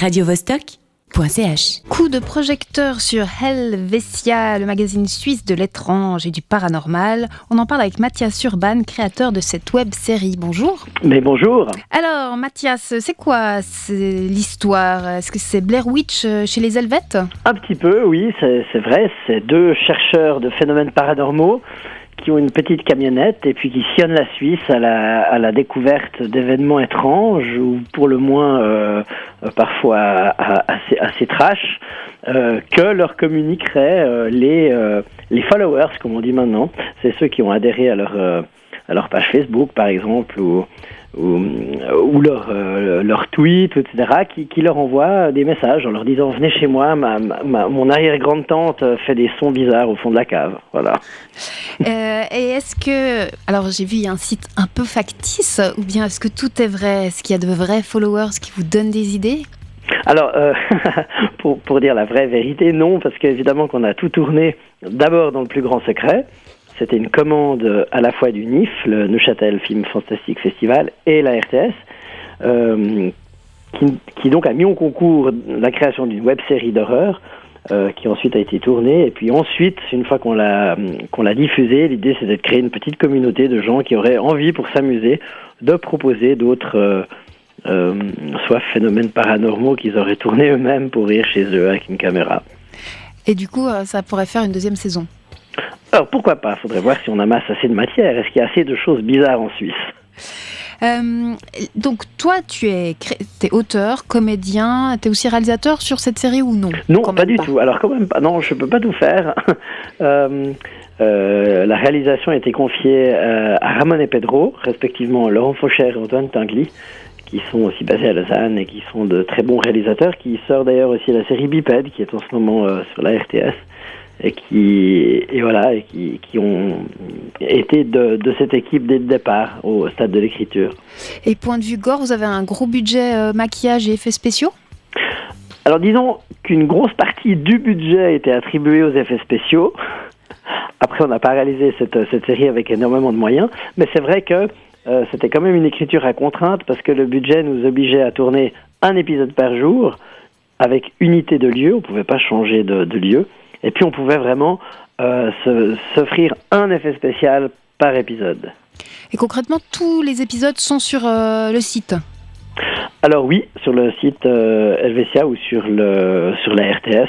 radiovostok.ch. Coup de projecteur sur Helvetia, le magazine suisse de l'étrange et du paranormal. On en parle avec Mathias Urban, créateur de cette web série. Bonjour. Mais bonjour. Alors, Mathias, c'est quoi l'histoire? Est-ce que c'est Blair Witch euh, chez les Helvètes? Un petit peu, oui, c'est vrai. C'est deux chercheurs de phénomènes paranormaux qui ont une petite camionnette et puis qui sillonnent la Suisse à la, à la découverte d'événements étranges ou pour le moins euh, parfois assez, assez trash euh, que leur communiqueraient euh, les, euh, les followers, comme on dit maintenant. C'est ceux qui ont adhéré à leur, euh, à leur page Facebook, par exemple, ou, ou, ou leur, euh, leur tweet, etc., qui, qui, leur envoient des messages en leur disant venez chez moi, ma, ma, mon arrière-grande-tante fait des sons bizarres au fond de la cave. Voilà. Euh, et est-ce que, alors j'ai vu un site un peu factice, ou bien est-ce que tout est vrai? Est-ce qu'il y a de vrais followers qui vous donnent des idées? Alors, euh, pour, pour dire la vraie vérité, non, parce qu'évidemment qu'on a tout tourné d'abord dans le plus grand secret, c'était une commande à la fois du NIF, le Neuchâtel Film Fantastique Festival, et la RTS, euh, qui, donc a mis en concours la création d'une web série d'horreur. Euh, qui ensuite a été tournée et puis ensuite une fois qu'on l'a qu'on l'a diffusée l'idée c'était de créer une petite communauté de gens qui auraient envie pour s'amuser de proposer d'autres euh, euh, soit phénomènes paranormaux qu'ils auraient tourné eux-mêmes pour rire chez eux avec une caméra et du coup euh, ça pourrait faire une deuxième saison alors pourquoi pas? Faudrait voir si on amasse assez de matière. Est-ce qu'il y a assez de choses bizarres en Suisse? Euh, donc toi, tu es, es auteur, comédien, tu es aussi réalisateur sur cette série ou non? Non, pas du pas. tout. Alors quand même pas. Non, je peux pas tout faire. euh, euh, la réalisation a été confiée à Ramon et Pedro, respectivement Laurent Faucher et Antoine Tinguely, qui sont aussi basés à Lausanne et qui sont de très bons réalisateurs, qui sort d'ailleurs aussi la série Biped, qui est en ce moment sur la RTS et qui et voilà et qui, qui ont été de, de, cette équipe dès le départ au stade de l'écriture. Et point de vue gore, vous avez un gros budget euh, maquillage et effets spéciaux? Alors disons qu'une grosse partie du budget a été attribuée aux effets spéciaux. Après, on n'a pas réalisé cette, cette série avec énormément de moyens, mais c'est vrai que euh, c'était quand même une écriture à contrainte parce que le budget nous obligeait à tourner un épisode par jour avec unité de lieu, on ne pouvait pas changer de, de lieu. Et puis on pouvait vraiment euh, s'offrir un effet spécial par épisode. Et concrètement, tous les épisodes sont sur euh, le site Alors oui, sur le site euh, Helvetia ou sur, le, sur la RTS,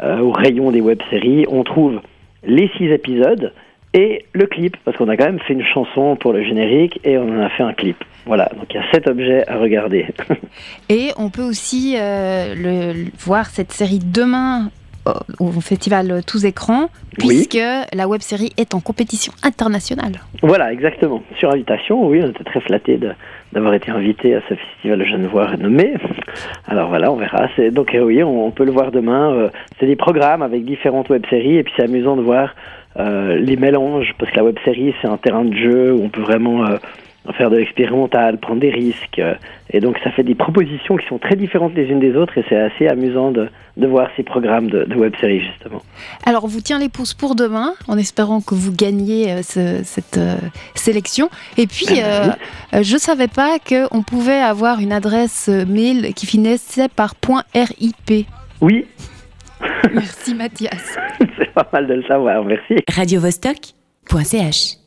euh, au rayon des web-séries, on trouve les six épisodes et le clip, parce qu'on a quand même fait une chanson pour le générique et on en a fait un clip. Voilà, donc il y a sept objets à regarder. et on peut aussi le, voir cette série demain au festival Tous Écrans, puisque oui. la web série est en compétition internationale. Voilà, exactement. Sur invitation, oui, on était très flattés d'avoir été invité à ce festival genevois renommé. Alors voilà, on verra. Donc euh, oui, on, on, peut le voir demain. Euh, c'est des programmes avec différentes web séries, et puis c'est amusant de voir euh, les mélanges, parce que la web série, c'est un terrain de jeu où on peut vraiment euh, faire de l'expérimental, prendre des risques. Et donc ça fait des propositions qui sont très différentes les unes des autres et c'est assez amusant de, de, voir ces programmes de, de web-série justement. Alors on vous tient les pouces pour demain en espérant que vous gagniez euh, ce, cette euh, sélection. Et puis euh, oui. je savais pas qu'on pouvait avoir une adresse mail qui finissait par .rip. Oui. Merci Mathias. c'est pas mal de le savoir, merci. Radio -Vostok .ch